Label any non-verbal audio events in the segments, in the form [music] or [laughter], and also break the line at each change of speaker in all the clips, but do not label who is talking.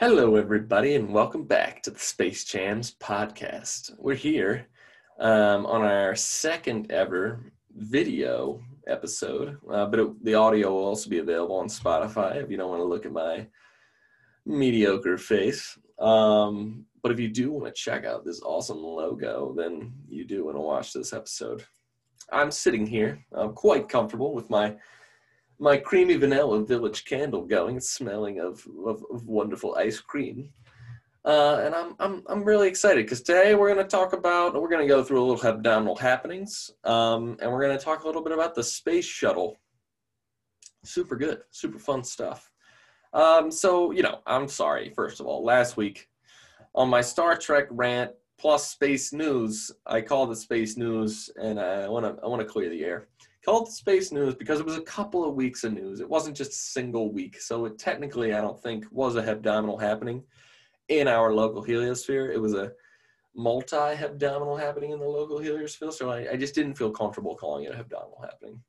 Hello, everybody, and welcome back to the Space Jams podcast. We're here um, on our second ever video episode, uh, but it, the audio will also be available on Spotify if you don't want to look at my mediocre face. Um, but if you do want to check out this awesome logo, then you do want to watch this episode. I'm sitting here, I'm quite comfortable with my my creamy vanilla village candle going, smelling of, of, of wonderful ice cream. Uh, and I'm, I'm, I'm really excited because today we're going to talk about, we're going to go through a little hebdomadal happenings, um, and we're going to talk a little bit about the space shuttle. Super good, super fun stuff. Um, so, you know, I'm sorry, first of all, last week on my Star Trek rant plus space news, I called it space news, and I want to I want to clear the air called the space news because it was a couple of weeks of news. It wasn't just a single week. So it technically, I don't think, was a hebdomadal happening in our local heliosphere. It was a multi-hebdomadal happening in the local heliosphere. So I, I just didn't feel comfortable calling it a hebdomadal happening.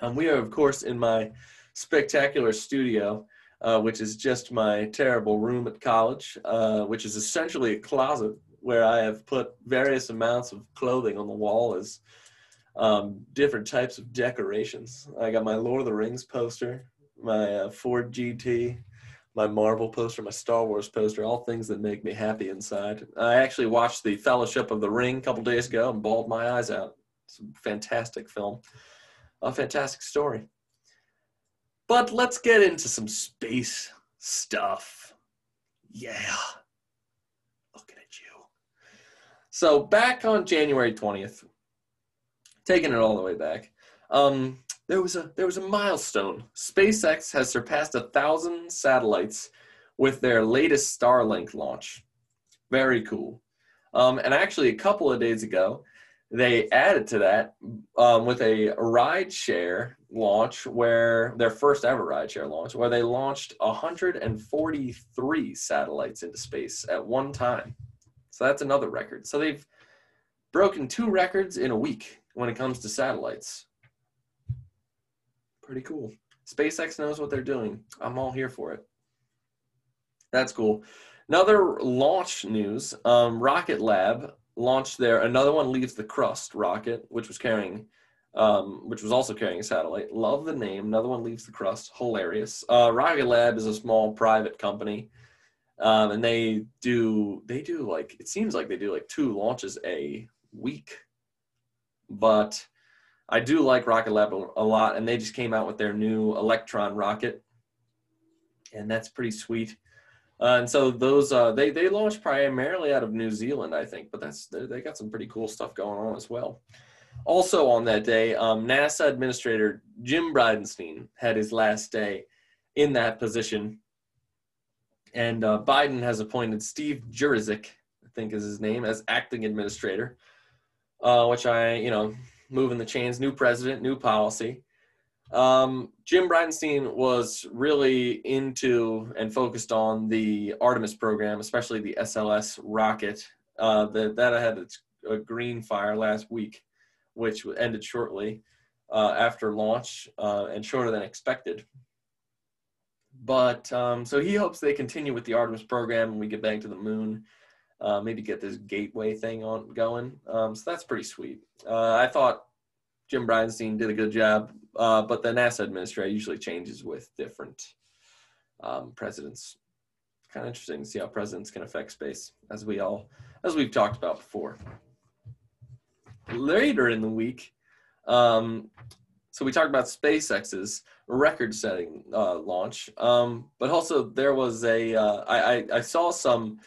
Um, we are, of course, in my spectacular studio, uh, which is just my terrible room at college, uh, which is essentially a closet where I have put various amounts of clothing on the wall as um, different types of decorations. I got my Lord of the Rings poster, my uh, Ford GT, my Marvel poster, my Star Wars poster, all things that make me happy inside. I actually watched the Fellowship of the Ring a couple days ago and bawled my eyes out. It's a fantastic film, a fantastic story. But let's get into some space stuff. Yeah. Looking at you. So, back on January 20th, taking it all the way back. Um, there was a there was a milestone. SpaceX has surpassed a thousand satellites with their latest Starlink launch. Very cool. Um, and actually, a couple of days ago, they added to that um, with a ride share launch where their first ever ride share launch where they launched 143 satellites into space at one time so that's another record so they've broken two records in a week when it comes to satellites. Pretty cool. SpaceX knows what they're doing. I'm all here for it. That's cool. Another launch news um, Rocket Lab launched there. another one leaves the crust rocket, which was carrying, um, which was also carrying a satellite. Love the name. Another one leaves the crust. Hilarious. Uh, Rocket Lab is a small private company, um, and they do they do like it seems like they do like two launches a week but I do like Rocket Lab a lot, and they just came out with their new Electron rocket, and that's pretty sweet. Uh, and so those uh, they they launched primarily out of New Zealand, I think, but that's they got some pretty cool stuff going on as well. Also on that day, um, NASA Administrator Jim Bridenstine had his last day in that position, and uh, Biden has appointed Steve Jurczyk, I think is his name, as acting administrator uh, which I, you know, moving the chains, new president, new policy. Um, Jim Bridenstine was really into and focused on the Artemis program, especially the SLS rocket. Uh, the, that had its a green fire last week, which ended shortly uh, after launch uh, and shorter than expected. But um, so he hopes they continue with the Artemis program and we get back to the moon uh, maybe get this gateway thing on going. Um, so that's pretty sweet. Uh, I thought Jim Bridenstine did a good job, uh, but the NASA administrator usually changes with different um, presidents. Kind of interesting to see how presidents can affect space, as we all, as we've talked about before. Later in the week, um, so we talked about SpaceX's record-setting uh, launch, um, but also there was a. Uh, I, I, I saw some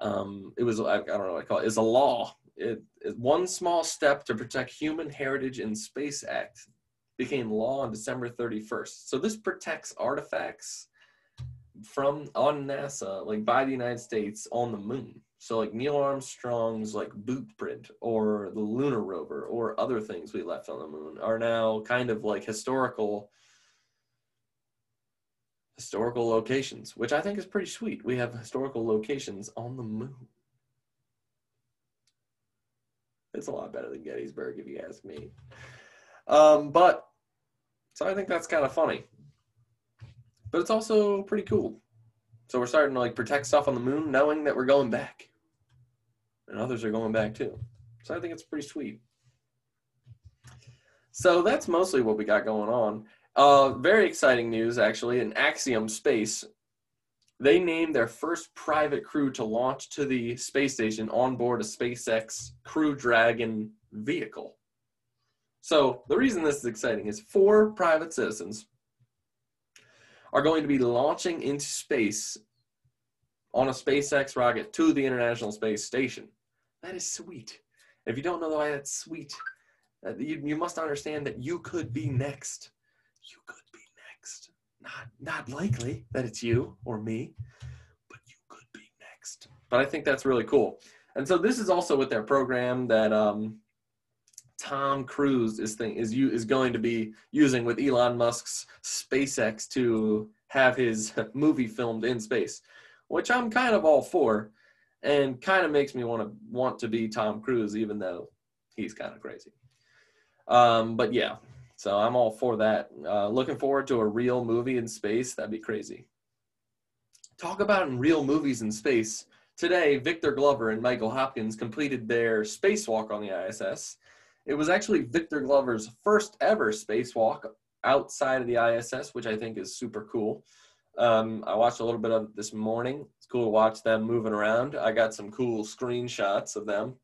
um, it was I, I, don't know what I call it is a law. It, it, one small step to protect human heritage in space act became law on December 31st. So this protects artifacts from on NASA, like by the United States on the moon. So like Neil Armstrong's like boot print or the lunar rover or other things we left on the moon are now kind of like historical historical locations, which I think is pretty sweet. We have historical locations on the moon. It's a lot better than Gettysburg, if you ask me. Um, but so I think that's kind of funny, but it's also pretty cool. So we're starting to like protect stuff on the moon, knowing that we're going back, and others are going back too. So I think it's pretty sweet. So that's mostly what we got going on. Uh, very exciting news, actually. In Axiom Space, they named their first private crew to launch to the space station on board a SpaceX Crew Dragon vehicle. So the reason this is exciting is four private citizens are going to be launching into space on a SpaceX rocket to the International Space Station. That is sweet. If you don't know why that's sweet, uh, you, you must understand that you could be next. You could. Not not likely that it's you or me, but you could be next. But I think that's really cool. And so this is also with their program that um, Tom Cruise is thing is you is going to be using with Elon Musk's SpaceX to have his [laughs] movie filmed in space, which I'm kind of all for, and kind of makes me want to want to be Tom Cruise, even though he's kind of crazy. Um, but yeah, so I'm all for that. Uh, looking forward to a real movie in space. That'd be crazy. Talk about in real movies in space. Today, Victor Glover and Michael Hopkins completed their spacewalk on the ISS. It was actually Victor Glover's first ever spacewalk outside of the ISS, which I think is super cool. Um, I watched a little bit of it this morning. It's cool to watch them moving around. I got some cool screenshots of them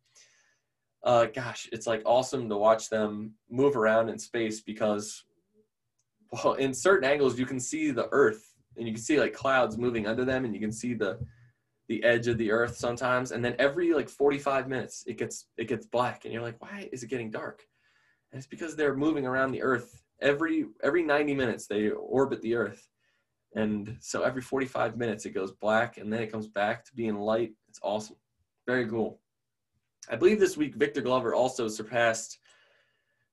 uh, gosh, it's like awesome to watch them move around in space because, well, in certain angles you can see the Earth and you can see like clouds moving under them, and you can see the the edge of the Earth sometimes. And then every like 45 minutes, it gets it gets black, and you're like, why is it getting dark? And it's because they're moving around the Earth every every 90 minutes. They orbit the Earth, and so every 45 minutes it goes black, and then it comes back to being light. It's awesome, very cool. I believe this week Victor Glover also surpassed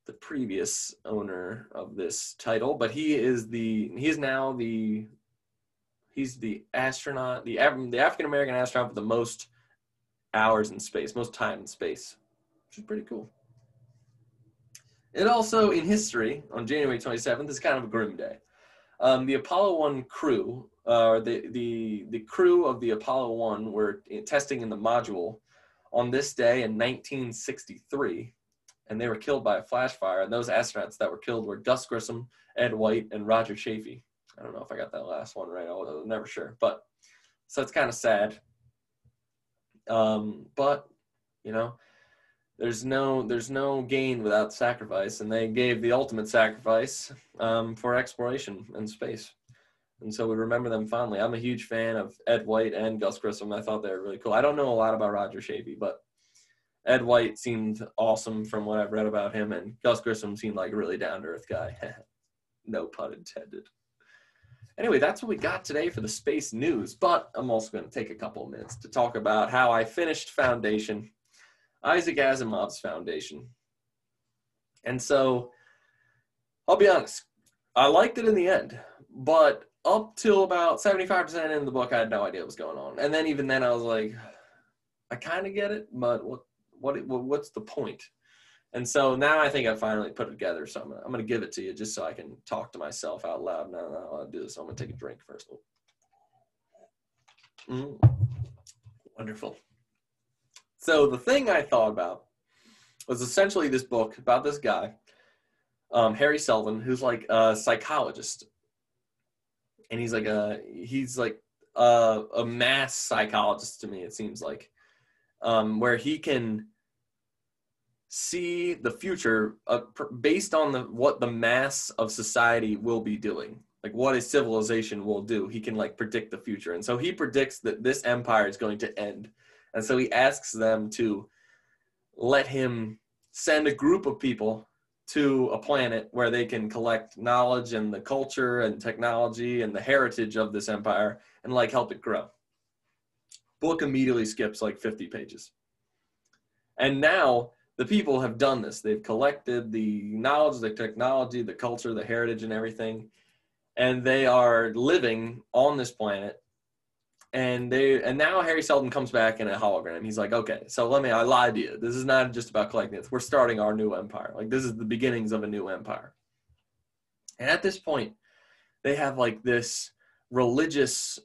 the previous owner of this title, but he is the he is now the he's the astronaut, the the African American astronaut with the most hours in space, most time in space, which is pretty cool. It also, in history, on January 27th, is kind of a grim day. Um, the Apollo 1 crew, uh, the, the, the crew of the Apollo 1 were testing in the module on this day in 1963, and they were killed by a flash fire. And those astronauts that were killed were Gus Grissom, Ed White, and Roger Chaffee. I don't know if I got that last one right. I was never sure, but so it's kind of sad. Um, but you know, there's no there's no gain without sacrifice, and they gave the ultimate sacrifice um, for exploration in space and so we remember them fondly. I'm a huge fan of Ed White and Gus Grissom. I thought they were really cool. I don't know a lot about Roger Chaffee, but Ed White seemed awesome from what I've read about him, and Gus Grissom seemed like a really down to earth guy. [laughs] no pun intended. Anyway, that's what we got today for the space news. But I'm also going to take a couple of minutes to talk about how I finished Foundation, Isaac Asimov's Foundation. And so I'll be honest, I liked it in the end, but up till about 75% in the book, I had no idea what was going on. And then even then, I was like, I kind of get it, but what, what, what's the point? And so now I think I finally put it together. So I'm gonna, I'm gonna give it to you just so I can talk to myself out loud. Now, now I'll do this. I'm gonna take a drink first. Mm. Wonderful. So the thing I thought about was essentially this book about this guy, um, Hari Seldon, who's like a psychologist and he's like a he's like a, a mass psychologist to me. It seems like um, where he can see the future uh, based on the what the mass of society will be doing like what a civilization will do he can like predict the future and so he predicts that this empire is going to end and so he asks them to let him send a group of people to a planet where they can collect knowledge and the culture and technology and the heritage of this empire and like help it grow. Book immediately skips like 50 pages. And now the people have done this. They've collected the knowledge, the technology, the culture, the heritage, and everything. And they are living on this planet and they and now Hari Seldon comes back in a hologram. He's like, okay, so let me I lied to you. This is not just about collecting. We're starting our new empire. Like this is the beginnings of a new empire. And at this point, they have like this religious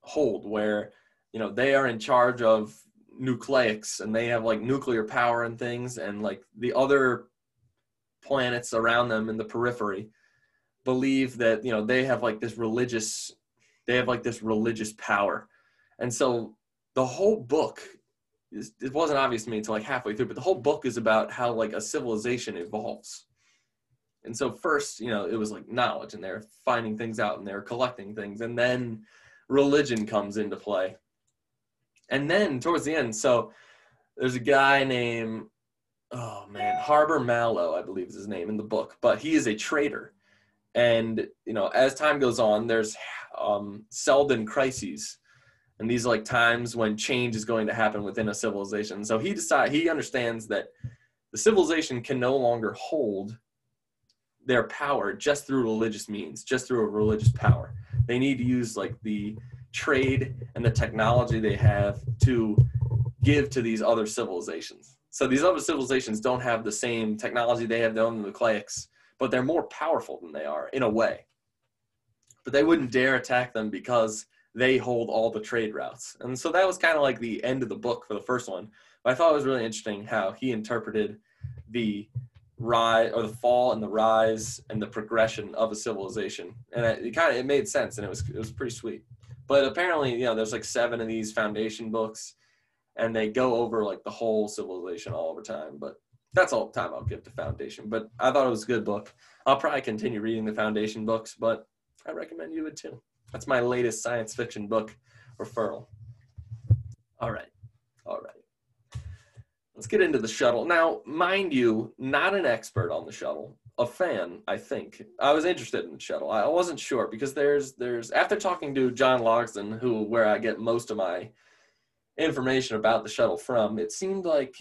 hold where you know they are in charge of nucleics and they have like nuclear power and things and like the other planets around them in the periphery believe that you know they have like this religious they have like this religious power and so the whole book is, it wasn't obvious to me until like halfway through but the whole book is about how like a civilization evolves. And so first you know it was like knowledge and they're finding things out and they're collecting things and then religion comes into play. And then towards the end so there's a guy named oh man Hober Mallow i believe is his name in the book but he is a traitor. And you know as time goes on there's um Seldon crises and these are like times when change is going to happen within a civilization. So he decide he understands that the civilization can no longer hold their power just through religious means just through a religious power. They need to use like the trade and the technology they have to give to these other civilizations. So these other civilizations don't have the same technology they have their own nucleics but they're more powerful than they are in a way. But they wouldn't dare attack them because they hold all the trade routes. And so that was kind of like the end of the book for the first one. But I thought it was really interesting how he interpreted the rise or the fall and the rise and the progression of a civilization. And it, it kind of it made sense and it was it was pretty sweet. But apparently, you know, there's like seven of these foundation books and they go over like the whole civilization all over time. But that's all the time I'll give to Foundation. But I thought it was a good book. I'll probably continue reading the Foundation books, but I recommend you would too. That's my latest science fiction book referral. All right. All right. Let's get into the shuttle. Now, mind you, not an expert on the shuttle, a fan, I think. I was interested in the shuttle. I wasn't sure because there's there's after talking to John Logsdon, who where I get most of my information about the shuttle from, it seemed like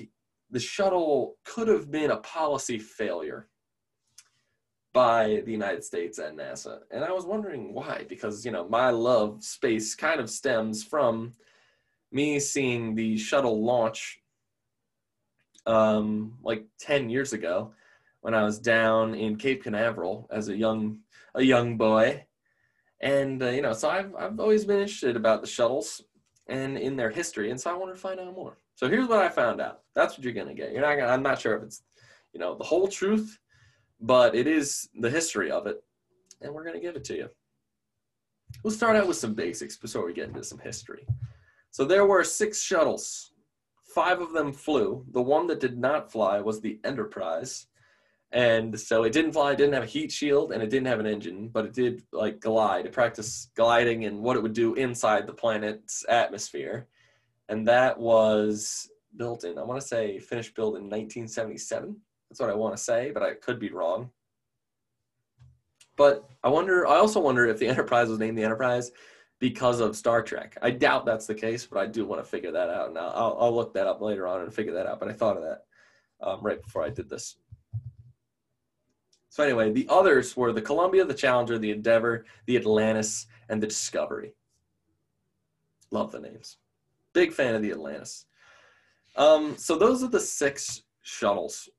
the shuttle could have been a policy failure by the United States and NASA. And I was wondering why, because, you know, my love space kind of stems from me seeing the shuttle launch um, like 10 years ago when I was down in Cape Canaveral as a young a young boy. And uh, you know, so I've I've always been interested about the shuttles and in their history, and so I wanted to find out more. So here's what I found out. That's what you're gonna get. You're not gonna. I'm not sure if it's, you know, the whole truth, but it is the history of it, and we're gonna give it to you. We'll start out with some basics before we get into some history. So there were six shuttles. Five of them flew. The one that did not fly was the Enterprise. And so it didn't fly, it didn't have a heat shield, and it didn't have an engine, but it did like glide, It practiced gliding and what it would do inside the planet's atmosphere and that was built in. I want to say finished built in 1977. That's what I want to say, but I could be wrong. But I wonder. I also wonder if the [laughs] Enterprise was named the Enterprise because of Star Trek. I doubt that's the case, but I do want to figure that out. Now I'll, I'll look that up later on and figure that out. But I thought of that um, right before I did this. So anyway, the others were the Columbia, the Challenger, the Endeavour, the Atlantis, and the Discovery. Love the names. Big fan of the Atlantis. Um, so those are the six shuttles.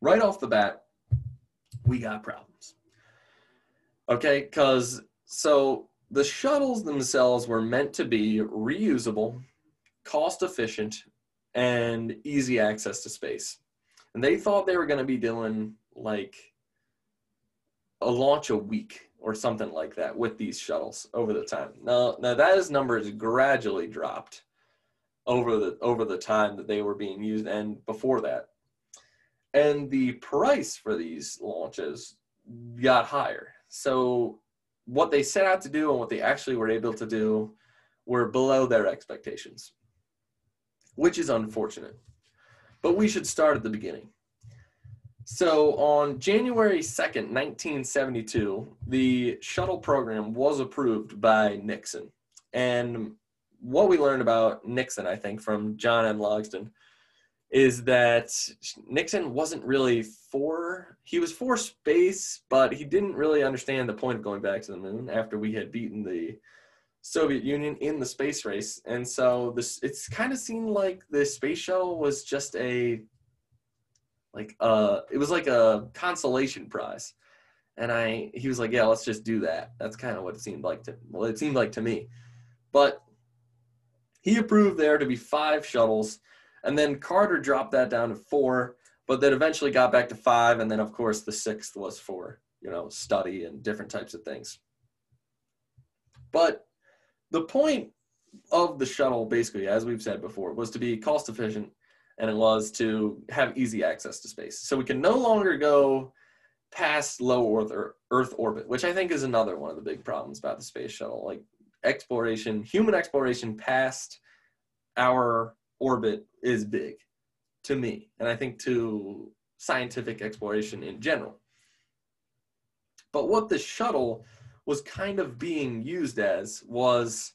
Right off the bat, we got problems. Okay, because so the shuttles themselves were meant to be reusable, cost efficient, and easy access to space. And they thought they were going to be doing like a launch a week or something like that with these shuttles over the time. Now, now that is numbers gradually dropped over the over the time that they were being used and before that. And the price for these launches got higher. So what they set out to do and what they actually were able to do were below their expectations, which is unfortunate. But we should start at the beginning. So on January 2nd, 1972, the shuttle program was approved by Nixon. And what we learned about Nixon, I think, from John M. Logsdon, is that Nixon wasn't really for, he was for space, but he didn't really understand the point of going back to the moon after we had beaten the Soviet Union in the space race. And so this, it's kind of seemed like the space shuttle was just a like uh it was like a consolation prize And I, he was like, yeah, let's just do that. That's kind of what it seemed like to, well, it seemed like to me. But he approved there to be five shuttles. And then Carter dropped that down to four, but then eventually got back to five. And then, of course, the sixth was for, you know, study and different types of things. But the point of the shuttle, basically, as we've said before, was to be cost efficient and it was to have easy access to space. So we can no longer go past low Earth, or Earth orbit, which I think is another one of the big problems about the space shuttle. Like exploration, human exploration past our orbit is big to me, and I think to scientific exploration in general. But what the shuttle was kind of being used as was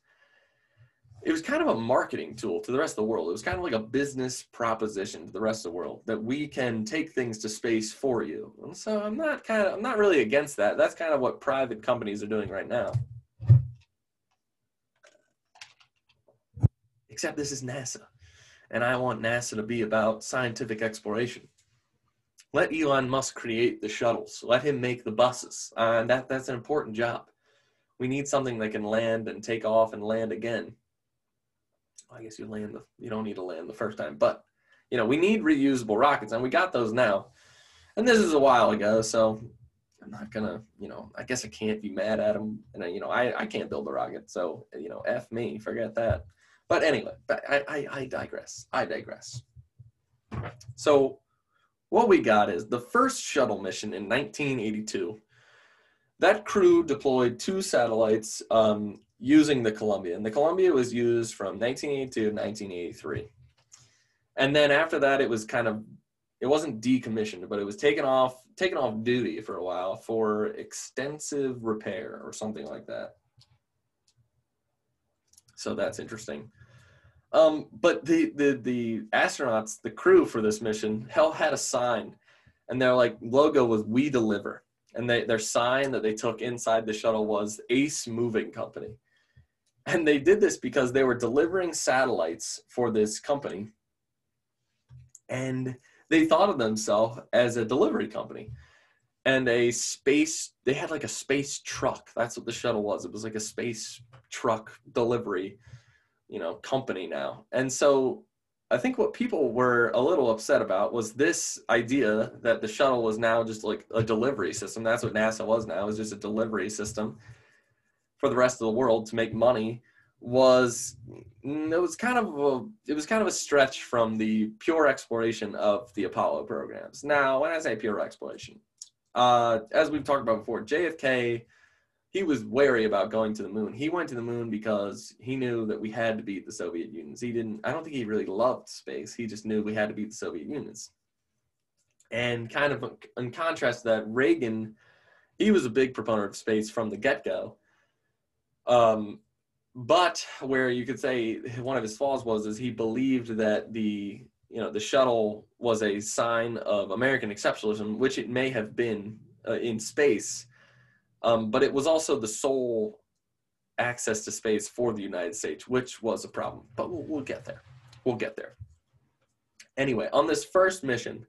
it was kind of a marketing tool to the rest of the world. It was kind of like a business proposition to the rest of the world that we can take things to space for you. And so I'm not kind of I'm not really against that. That's kind of what private companies are doing right now. Except this is NASA. And I want NASA to be about scientific exploration. Let Elon Musk create the shuttles. Let him make the buses. Uh, that, that's an important job. We need something that can land and take off and land again I guess you land the you don't need to land the first time, but you know we need reusable rockets, and we got those now. And this is a while ago, so I'm not gonna you know I guess I can't be mad at him. and I, you know I I can't build a rocket, so you know f me, forget that. But anyway, but I, I, I digress. I digress. So what we got is the first shuttle mission in 1982. That crew deployed two satellites um, using the Columbia. And the Columbia was used from 1982 to 1983. And then after that, it was kind of, it wasn't decommissioned, but it was taken off, taken off duty for a while for extensive repair or something like that. So that's interesting. Um, but the, the, the astronauts, the crew for this mission, hell had a sign and their like logo was we deliver. And they, their sign that they took inside the shuttle was Ace Moving Company. And they did this because they were delivering satellites for this company. And they thought of themselves as a delivery company and a space they had like a space truck that's what the shuttle was it was like a space truck delivery you know company now and so i think what people were a little upset about was this idea that the shuttle was now just like a delivery system that's what nasa was now is just a delivery system for the rest of the world to make money was it was kind of a it was kind of a stretch from the pure exploration of the Apollo programs. Now, when I say pure exploration, uh, as we've talked about before, JFK he was wary about going to the moon. He went to the moon because he knew that we had to beat the Soviet Unions. He didn't. I don't think he really loved space. He just knew we had to beat the Soviet Unions. And kind of in contrast to that, Reagan, he was a big proponent of space from the get go. Um, but where you could say one of his flaws was is he believed that the you know the shuttle was a sign of American exceptionalism, which it may have been uh, in space, um, but it was also the sole access to space for the United States, which was a problem. But we'll, we'll get there. We'll get there. Anyway, on this first mission,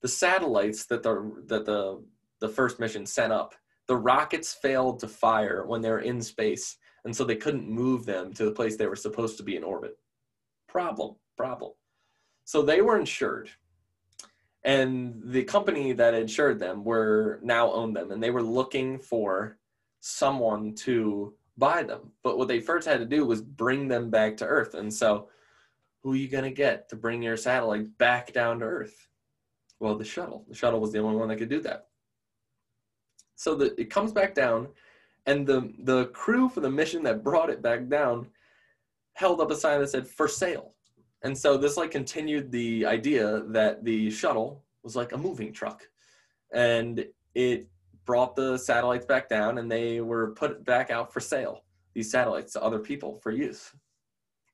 the satellites that the that the the first mission sent up, the rockets failed to fire when they were in space and so they couldn't move them to the place they were supposed to be in orbit. Problem, problem. So they were insured. And the company that insured them were now owned them, and they were looking for someone to buy them. But what they first had to do was bring them back to Earth. And so, who are you going to get to bring your satellite back down to Earth? Well, the shuttle. The shuttle was the only one that could do that. So the, it comes back down, and the the crew for the mission that brought it back down held up a sign that said for sale and so this like continued the idea that the shuttle was like a moving truck and it brought the satellites back down and they were put back out for sale these satellites to other people for use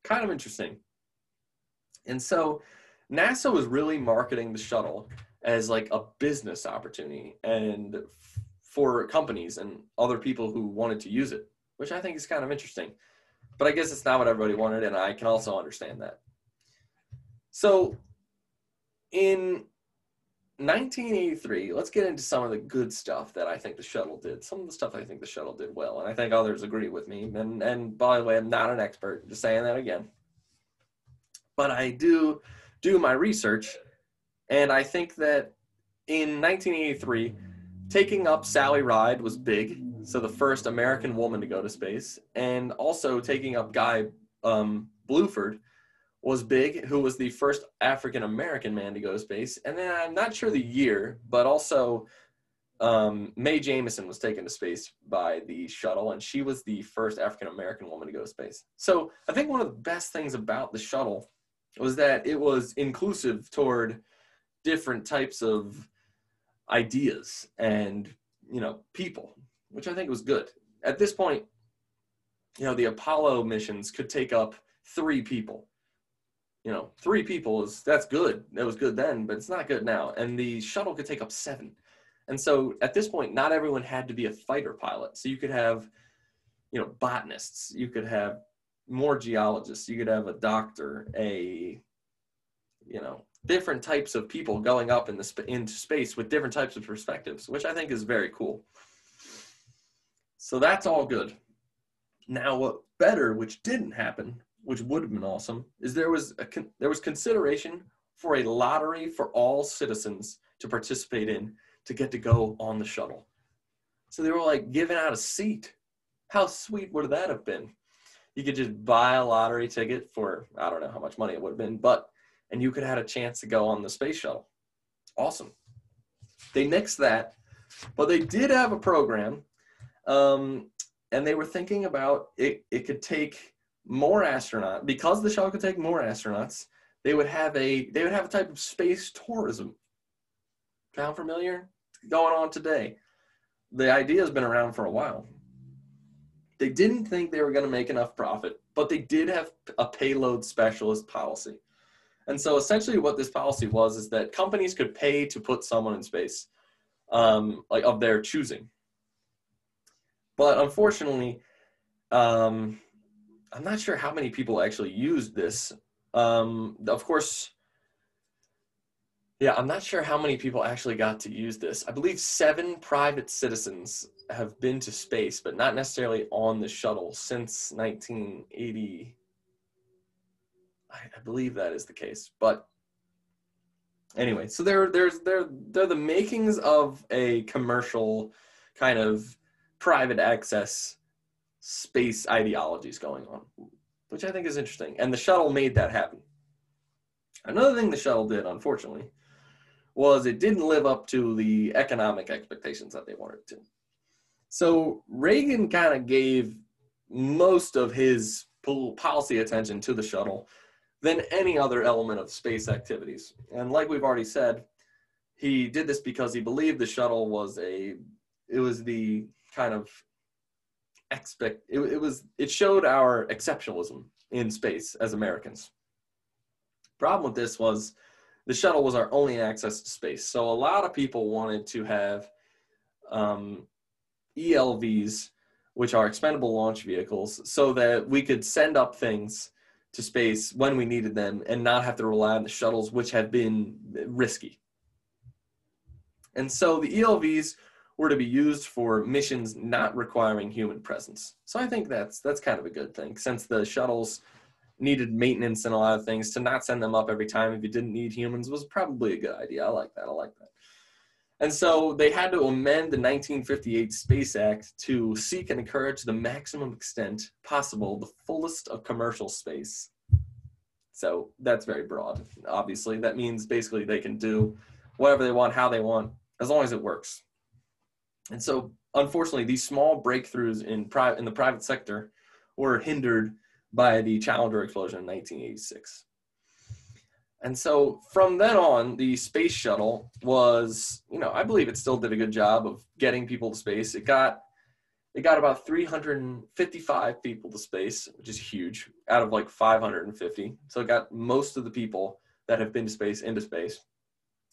kind of interesting and so nasa was really marketing the shuttle as like a business opportunity and for companies and other people who wanted to use it, which I think is kind of interesting. But I guess it's not what everybody wanted, and I can also understand that. So, in 1983, let's get into some of the good stuff that I think the shuttle did. Some of the stuff I think the shuttle did well, and I think others agree with me. And and by the way, I'm not an expert, just saying that again. But I do do my research, and I think that in 1983, taking up Sally Ride was big. So the first American woman to go to space, and also taking up Guy um, Bluford was big, who was the first African American man to go to space. And then I'm not sure the year, but also um, Mae Jemison was taken to space by the shuttle, and she was the first African American woman to go to space. So I think one of the best things about the shuttle was that it was inclusive toward different types of ideas and you know people, which I think was good. At this point, you know the Apollo missions could take up three people you know, three people is that's good. That was good then, but it's not good now. And the shuttle could take up seven. And so at this point, not everyone had to be a fighter pilot. So you could have, you know, botanists, you could have more geologists, you could have a doctor, a, you know, different types of people going up in the sp- into space with different types of perspectives, which I think is very cool. So that's all good. Now, what better, which didn't happen, which would have been awesome, is there was a con- there was consideration for a lottery for all citizens to participate in to get to go on the shuttle. So they were like giving out a seat. How sweet would that have been? You could just buy a lottery ticket for I don't know how much money it would have been, but and you could have had a chance to go on the space shuttle. Awesome. They nixed that, but they did have a program, um, and they were thinking about it. It could take more astronauts because the shuttle could take more astronauts they would have a they would have a type of space tourism. Sound familiar? Going on today. The idea has been around for a while. They didn't think they were going to make enough profit but they did have a payload specialist policy. And so essentially what this policy was is that companies could pay to put someone in space um, like of their choosing. But unfortunately um, I'm not sure how many people actually used this. Um, of course, yeah, I'm not sure how many people actually got to use this. I believe seven private citizens have been to space, but not necessarily on the shuttle since 1980. I, I believe that is the case. But anyway, so there, there's there, they're the makings of a commercial kind of private access space ideologies going on, which I think is interesting. And the shuttle made that happen. Another thing the shuttle did, unfortunately, was it didn't live up to the economic expectations that they wanted to. So Reagan kind of gave most of his policy attention to the shuttle than any other element of space activities. And like we've already said, he did this because he believed the shuttle was a it was the kind of expect it, it was it showed our exceptionalism in space as Americans. Problem with this was the shuttle was our only access to space. So a lot of people wanted to have um, ELVs, which are expendable launch vehicles, so that we could send up things to space when we needed them and not have to rely on the shuttles, which have been risky. And so the ELVs were to be used for missions not requiring human presence. So I think that's that's kind of a good thing since the shuttles needed maintenance and a lot of things to not send them up every time if you didn't need humans was probably a good idea. I like that. I like that. And so they had to amend the 1958 Space Act to seek and encourage the maximum extent possible the fullest of commercial space. So that's very broad. Obviously, that means basically they can do whatever they want, how they want, as long as it works. And so, unfortunately, these small breakthroughs in, pri- in the private sector were hindered by the Challenger explosion in 1986. And so from then on, the space shuttle was, you know, I believe it still did a good job of getting people to space. It got it got about 355 people to space, which is huge, out of like 550. So it got most of the people that have been to space into space,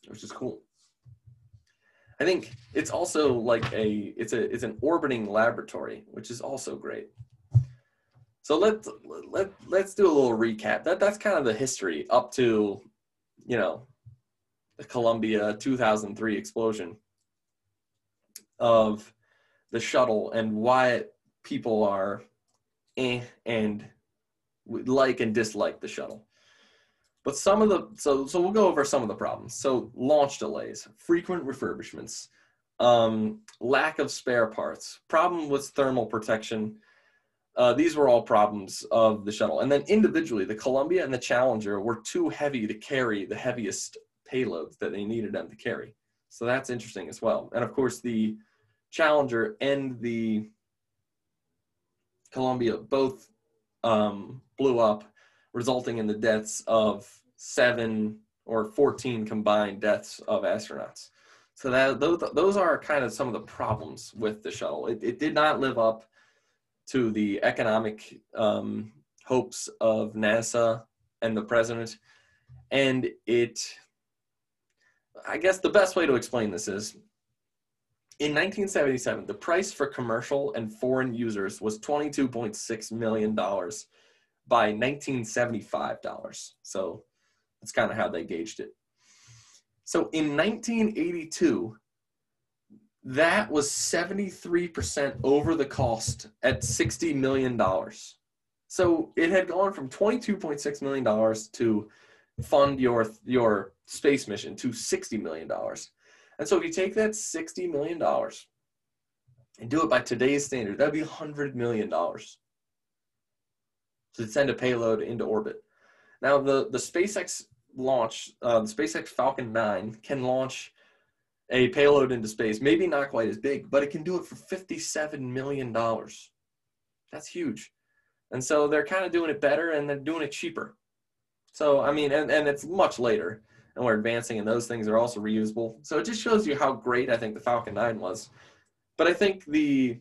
which is cool. I think it's also like a it's a it's an orbiting laboratory, which is also great. So let's let let's do a little recap. That that's kind of the history up to, you know, the Columbia 2003 explosion of the shuttle and why people are eh and like and dislike the shuttle. But some of the so so we'll go over some of the problems. So launch delays, frequent refurbishments, um, lack of spare parts, problem with thermal protection. Uh, these were all problems of the shuttle. And then individually, the Columbia and the Challenger were too heavy to carry the heaviest payloads that they needed them to carry. So that's interesting as well. And of course, the Challenger and the Columbia both um, blew up resulting in the deaths of seven or 14 combined deaths of astronauts. So that those, those are kind of some of the problems with the shuttle. It, it did not live up to the economic um, hopes of NASA and the president. And it, I guess the best way to explain this is in 1977, the price for commercial and foreign users was $22.6 million by 1975 dollars. So that's kind of how they gauged it. So in 1982, that was 73% over the cost at $60 million. So it had gone from $22.6 million to fund your, your space mission to $60 million. And so if you take that $60 million and do it by today's standard, that'd be $100 million to send a payload into orbit. Now, the, the SpaceX launch, uh, the SpaceX Falcon 9 can launch a payload into space, maybe not quite as big, but it can do it for $57 million. That's huge. And so they're kind of doing it better and they're doing it cheaper. So, I mean, and, and it's much later and we're advancing and those things are also reusable. So it just shows you how great I think the Falcon 9 was. But I think the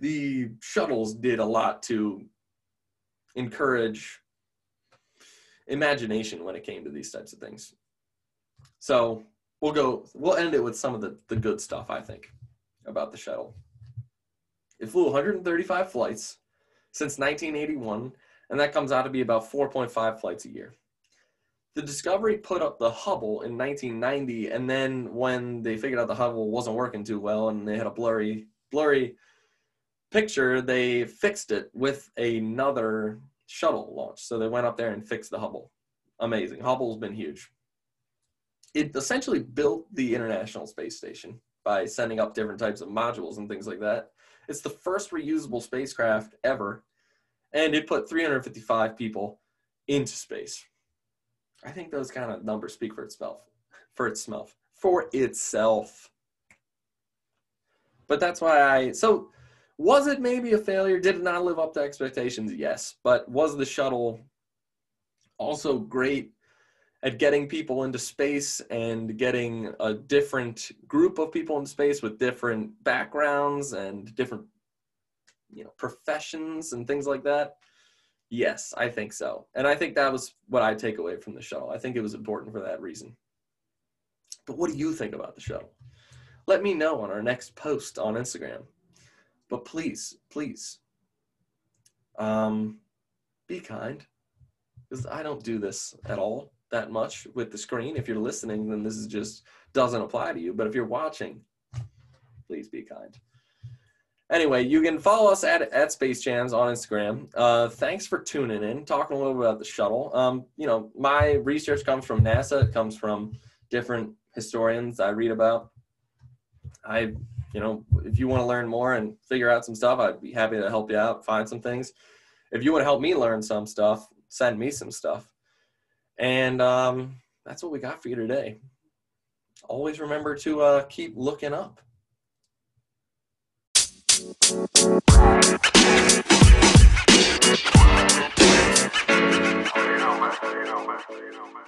the shuttles did a lot to encourage imagination when it came to these types of things. So we'll go, we'll end it with some of the, the good stuff, I think, about the shuttle. It flew 135 flights since 1981, and that comes out to be about 4.5 flights a year. The Discovery put up the Hubble in 1990, and then when they figured out the Hubble wasn't working too well and they had a blurry, blurry picture, they fixed it with another shuttle launch. So they went up there and fixed the Hubble. Amazing. Hubble's been huge. It essentially built the International Space Station by sending up different types of modules and things like that. It's the first reusable spacecraft ever, and it put 355 people into space. I think those kind of numbers speak for itself. For itself. For itself. But that's why I so was it maybe a failure? Did it not live up to expectations? Yes. But was the shuttle also great at getting people into space and getting a different group of people in space with different backgrounds and different you know professions and things like that? Yes, I think so. And I think that was what I take away from the shuttle. I think it was important for that reason. But what do you think about the shuttle? Let me know on our next post on Instagram. But please, please, um, be kind. Because I don't do this at all that much with the screen. If you're listening, then this is just doesn't apply to you. But if you're watching, please be kind. Anyway, you can follow us at, at Space Jams on Instagram. Uh, thanks for tuning in, talking a little bit about the shuttle. Um, you know, my research comes from NASA. It comes from different historians I read about. I you know, if you want to learn more and figure out some stuff, I'd be happy to help you out, find some things. If you want to help me learn some stuff, send me some stuff. And um, that's what we got for you today. Always remember to uh, keep looking up. You know, man. You know, man. You know, man.